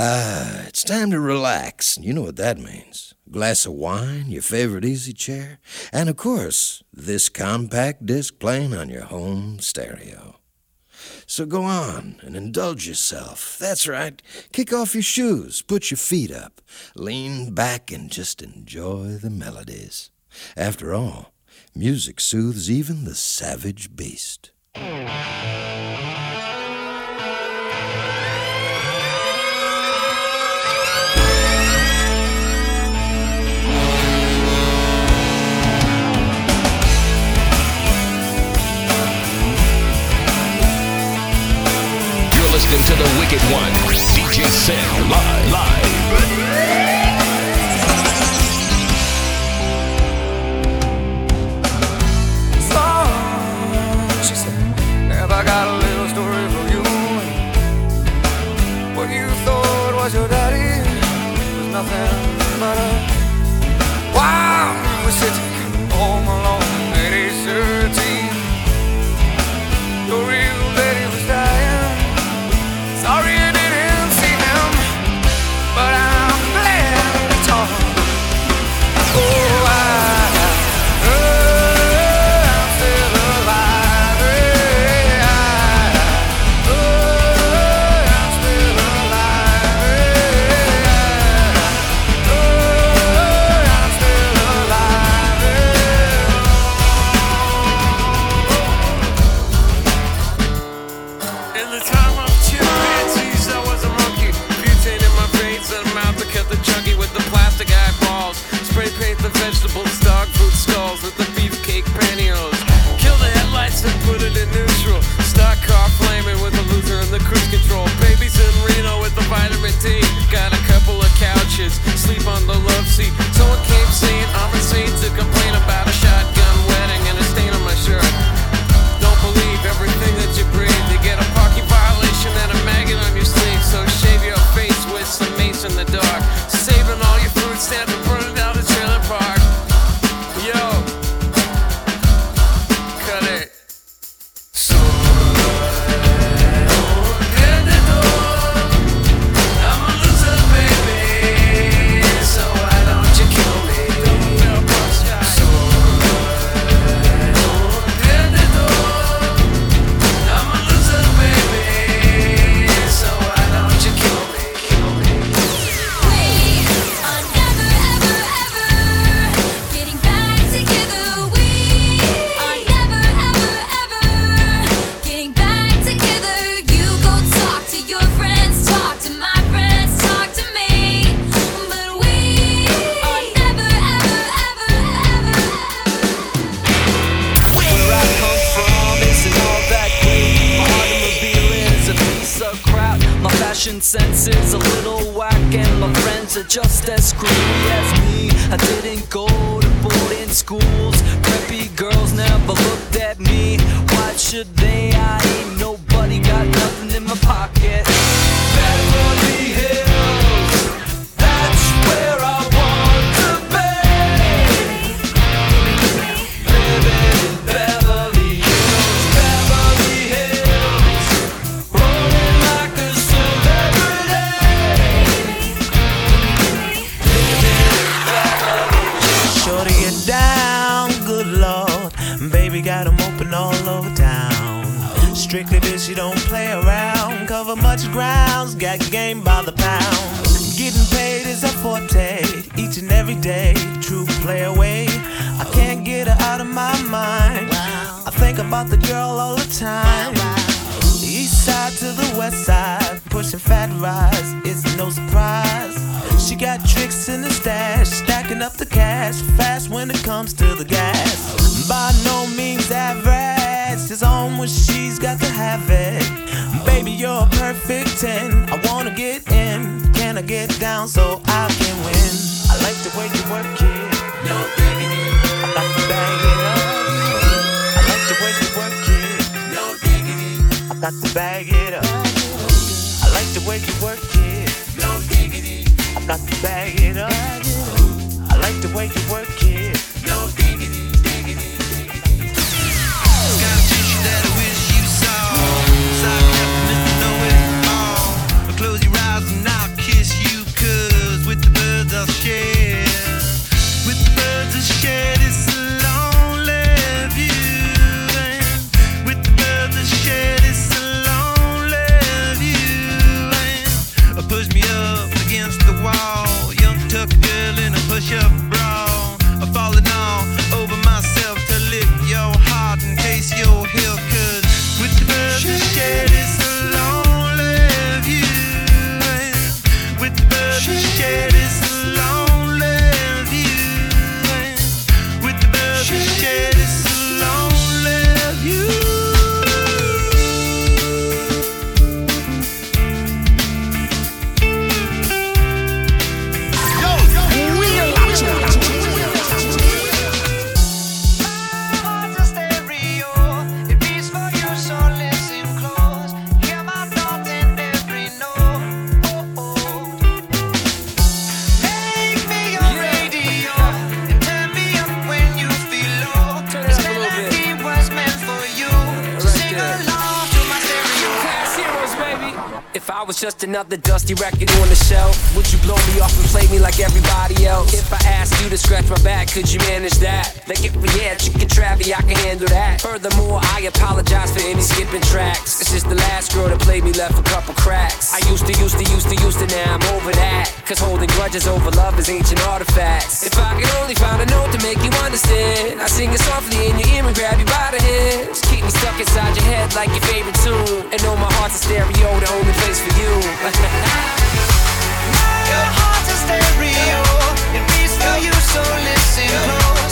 Ah, it's time to relax. You know what that means. A glass of wine, your favorite easy chair, and of course, this compact disc playing on your home stereo. So go on and indulge yourself. That's right. Kick off your shoes, put your feet up, lean back, and just enjoy the melodies. After all, music soothes even the savage beast. listen to the Wicked One, DJ Sam, live. live. I got a little story for you. What you thought was your daddy was nothing but a wow. Sitting. 60 rack often me like everybody else. If I asked you to scratch my back, could you manage that? Like if we had chicken travi, I can handle that. Furthermore, I apologize for any skipping tracks. This is the last girl that played me, left a couple cracks. I used to, used to, used to, used to, now I'm over that. Cause holding grudges over love is ancient artifacts. If I could only find a note to make you understand, I sing it softly in your ear and grab you by the hands. Keep me stuck inside your head like your favorite tune. And know my heart's a stereo, the only place for you. your heart stereo. It reads for you, so listen close.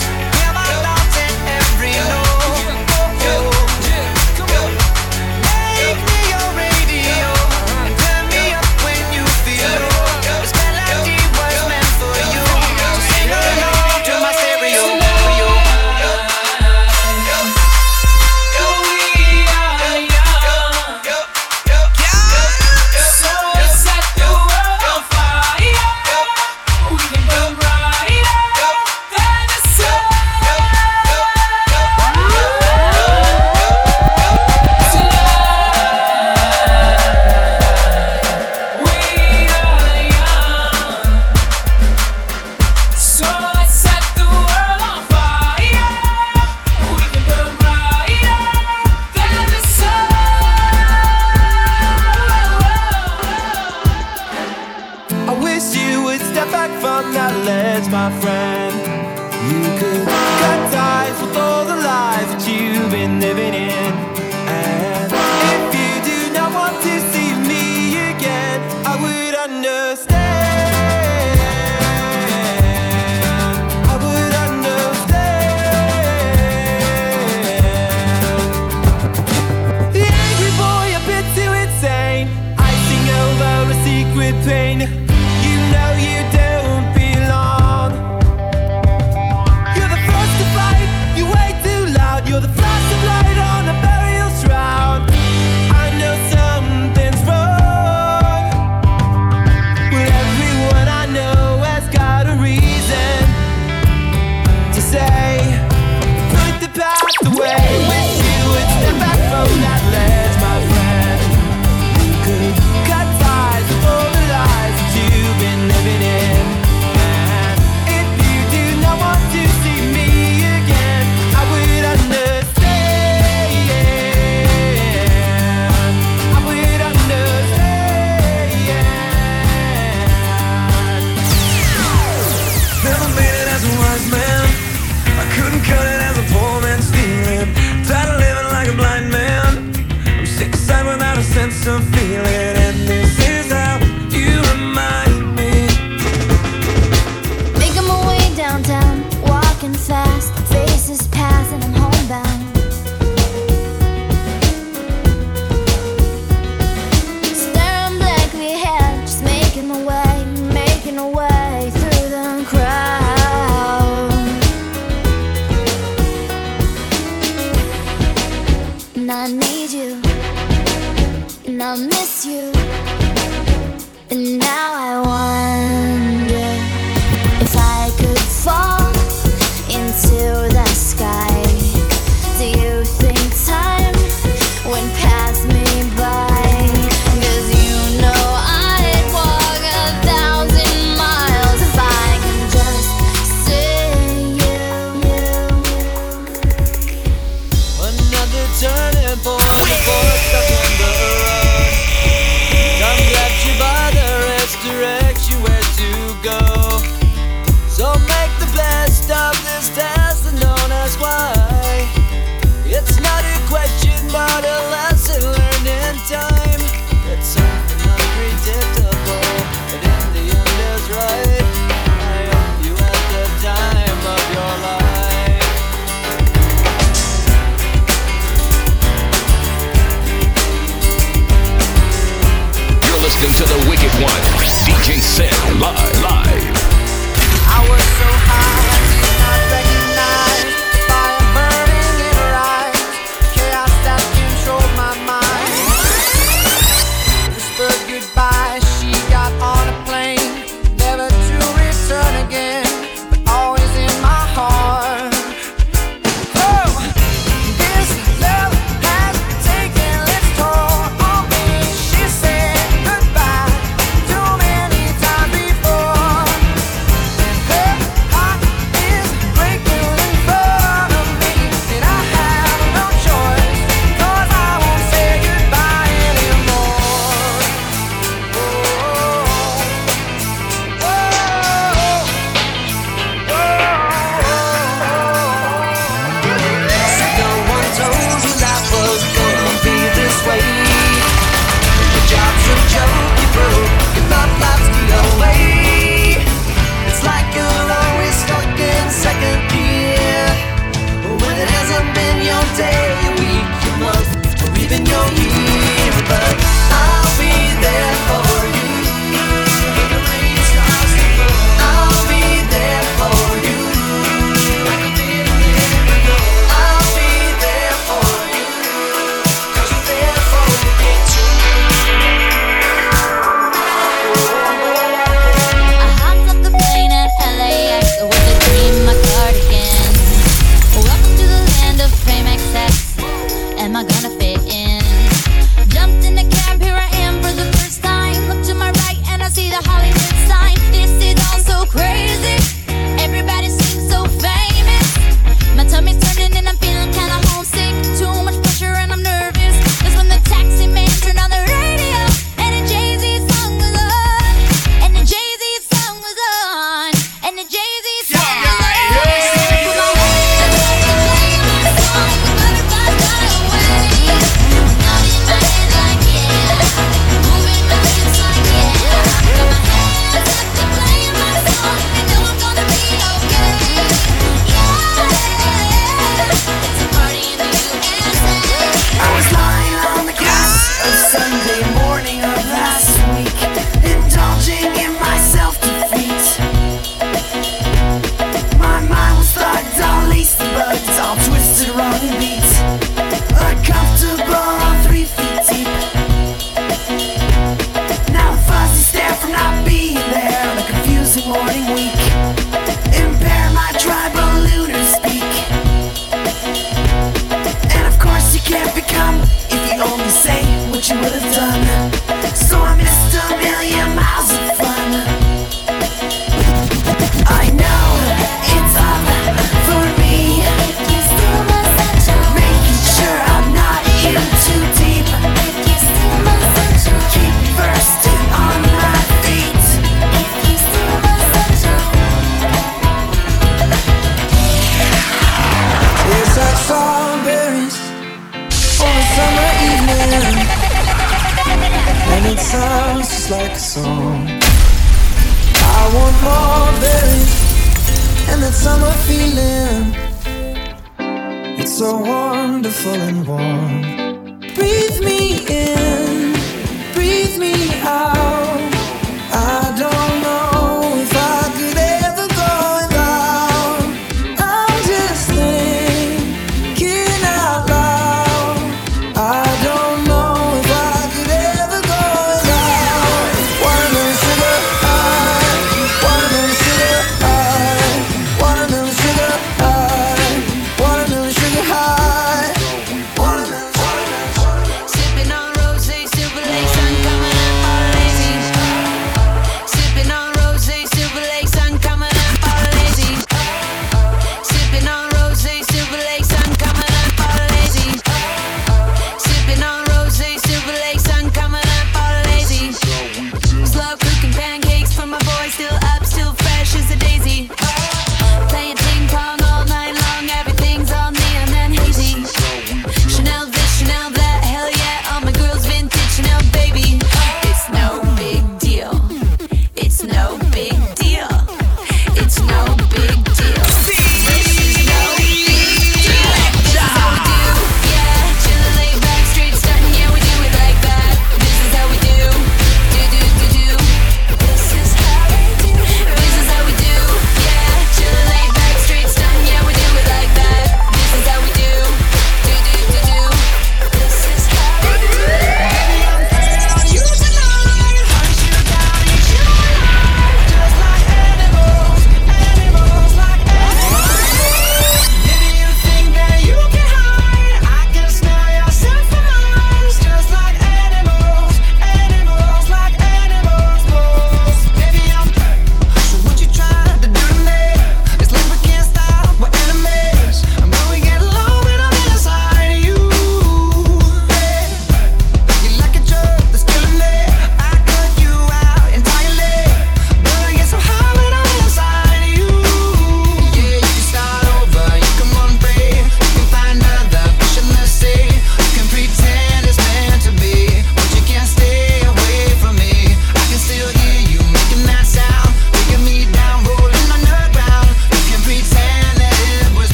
and boy, boy.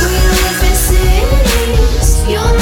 We live in cities. You'll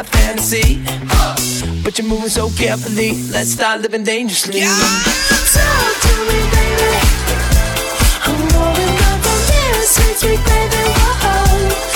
high fantasy. But you're moving so carefully, let's start living dangerously. Yeah. Talk to me, baby. I'm going up on this, sweet, baby. Whoa.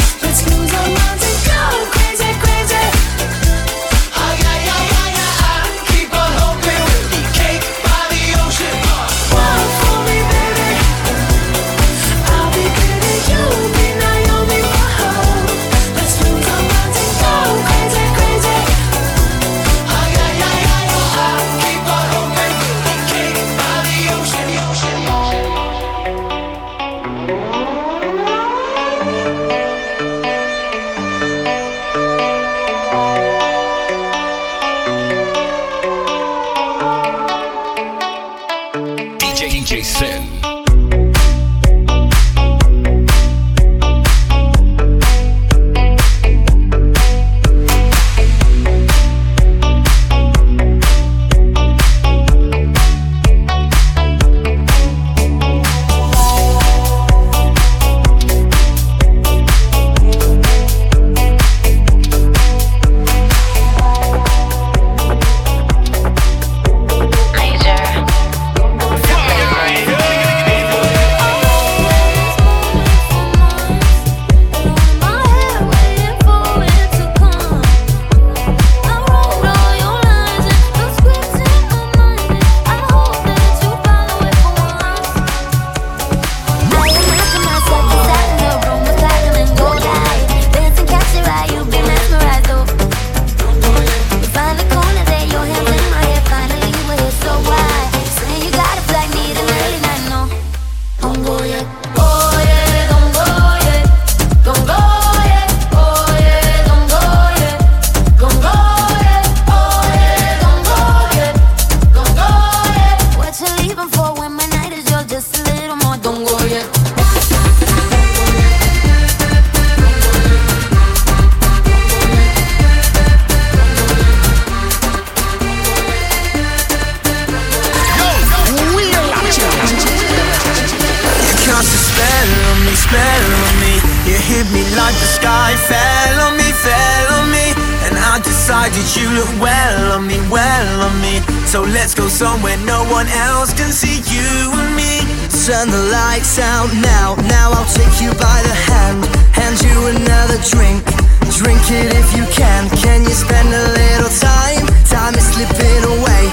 So let's go somewhere no one else can see you and me. Turn the lights out now. Now I'll take you by the hand, hand you another drink. Drink it if you can. Can you spend a little time? Time is slipping away,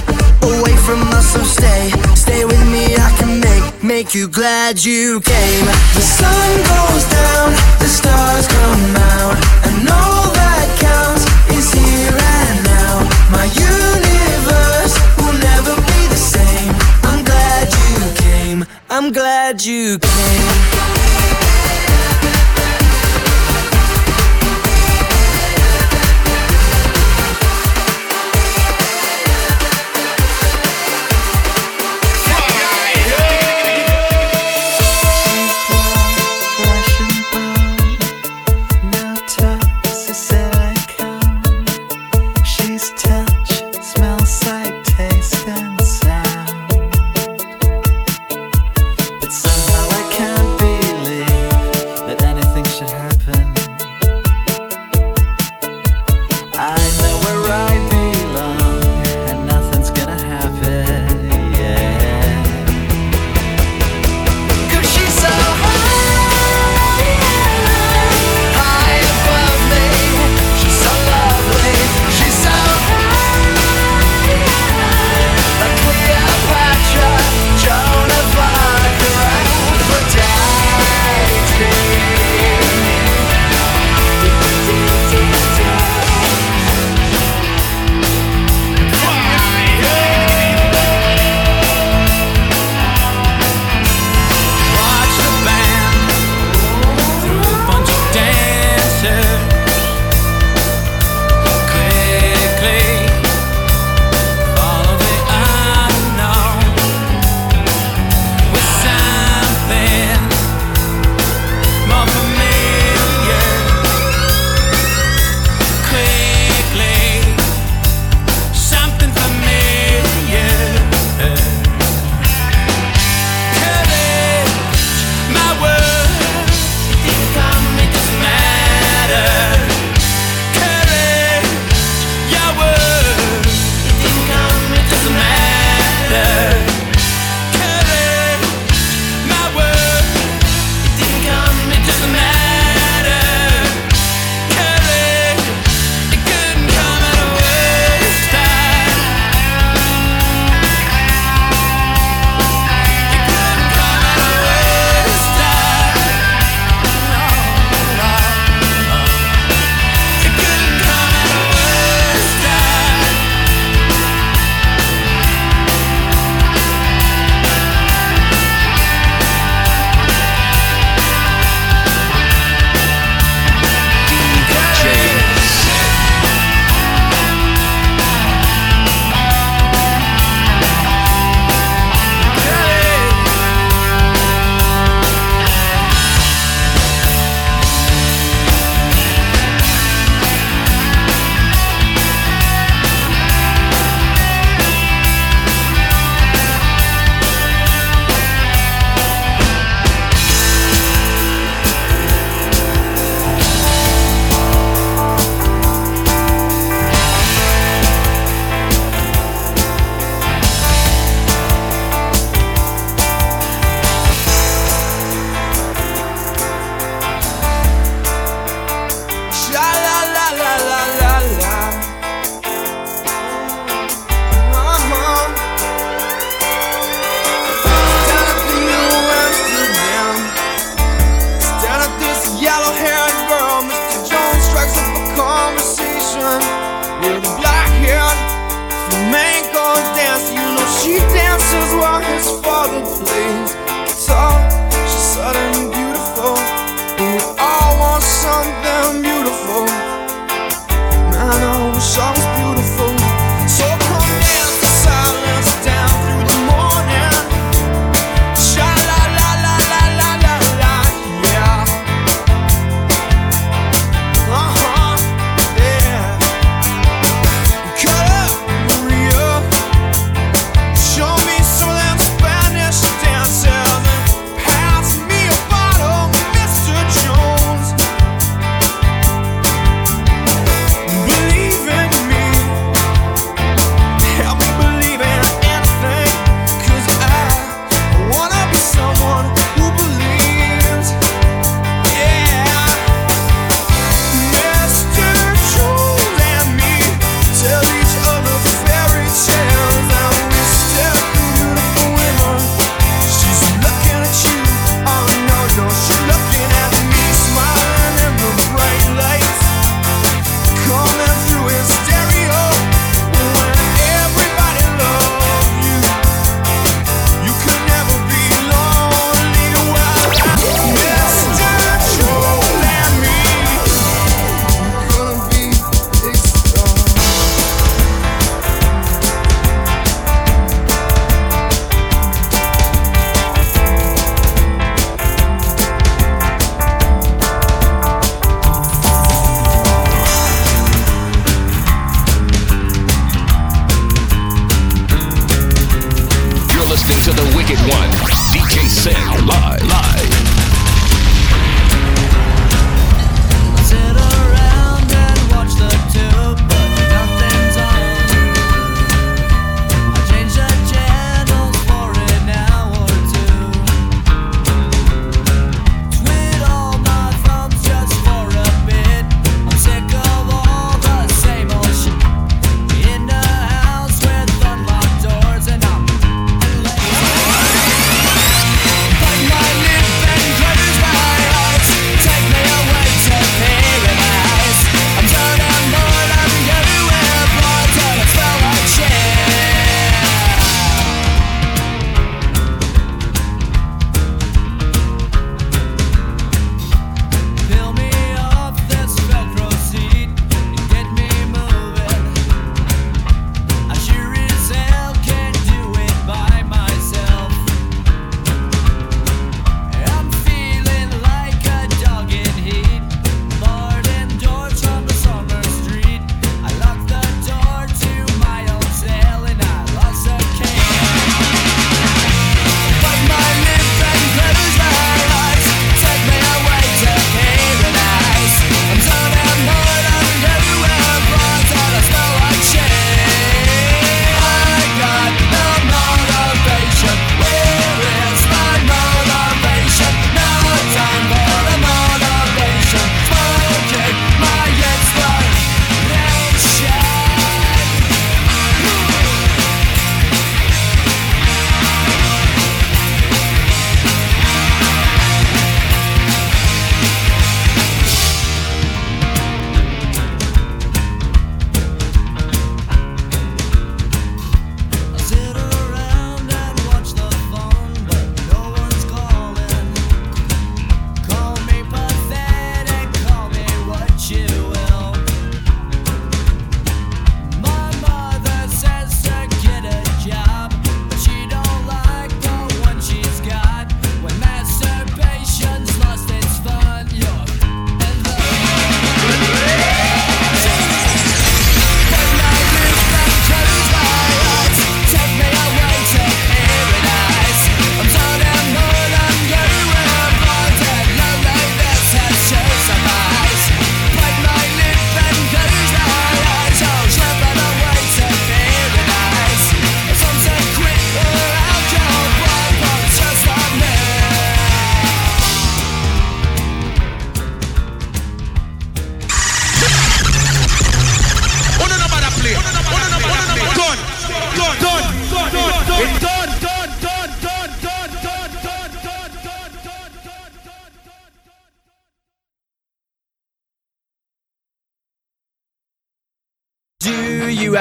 away from us. So stay, stay with me. I can make make you glad you came. The sun goes down, the stars come out, and all that counts is here and now. My universe I'm glad you came.